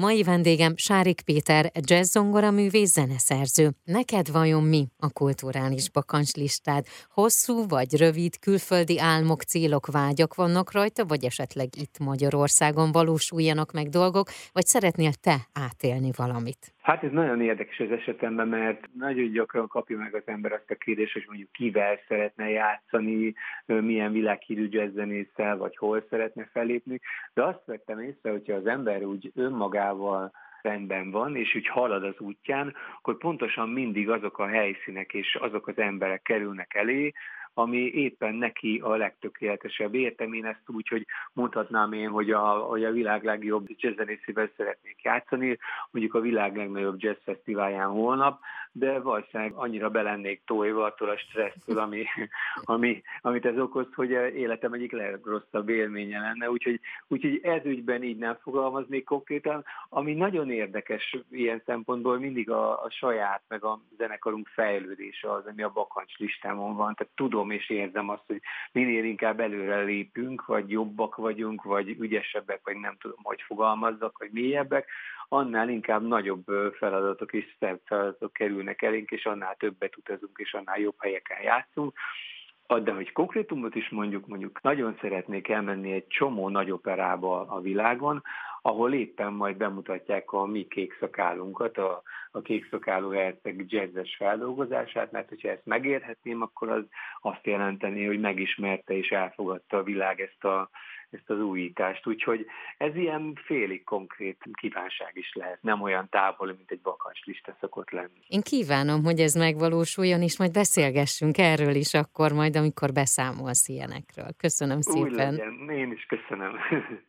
Mai vendégem Sárik Péter, jazz művész zeneszerző. Neked vajon mi a kulturális bakancslistád? Hosszú vagy rövid külföldi álmok, célok, vágyak vannak rajta, vagy esetleg itt Magyarországon valósuljanak meg dolgok, vagy szeretnél te átélni valamit? Hát ez nagyon érdekes az esetemben, mert nagyon gyakran kapja meg az ember azt a kérdést, hogy mondjuk kivel szeretne játszani, milyen világhírű jazzzenésszel, vagy hol szeretne felépni. De azt vettem észre, hogyha az ember úgy önmagával rendben van, és úgy halad az útján, akkor pontosan mindig azok a helyszínek és azok az emberek kerülnek elé, ami éppen neki a legtökéletesebb. Értem én ezt úgy, hogy mondhatnám én, hogy a, hogy a világ legjobb jazzzenészével szeretnék játszani, mondjuk a világ legnagyobb jazz fesztiválján holnap, de valószínűleg annyira belennék tojva attól a stressztől, ami, ami, amit ez okoz, hogy életem egyik legrosszabb élménye lenne. Úgyhogy, úgyhogy ez ügyben így nem fogalmaznék konkrétan. Ami nagyon érdekes ilyen szempontból mindig a, a saját, meg a zenekarunk fejlődése az, ami a bakancs listámon van. Tehát tudom és érzem azt, hogy minél inkább előre lépünk, vagy jobbak vagyunk, vagy ügyesebbek, vagy nem tudom, hogy fogalmazzak, vagy mélyebbek, annál inkább nagyobb feladatok és szebb feladatok kerülnek elénk, és annál többet utazunk, és annál jobb helyeken játszunk. De hogy konkrétumot is mondjuk, mondjuk nagyon szeretnék elmenni egy csomó nagy operába a világon, ahol éppen majd bemutatják a mi kékszakálunkat, a, a kékszakáló herceg jazzes feldolgozását, mert hogyha ezt megérhetném, akkor az azt jelenteni, hogy megismerte és elfogadta a világ ezt, a, ezt az újítást. Úgyhogy ez ilyen félig konkrét kívánság is lehet, nem olyan távol, mint egy lista szokott lenni. Én kívánom, hogy ez megvalósuljon, és majd beszélgessünk erről is akkor majd, amikor beszámolsz ilyenekről. Köszönöm szépen. Úgy legyen, én is köszönöm.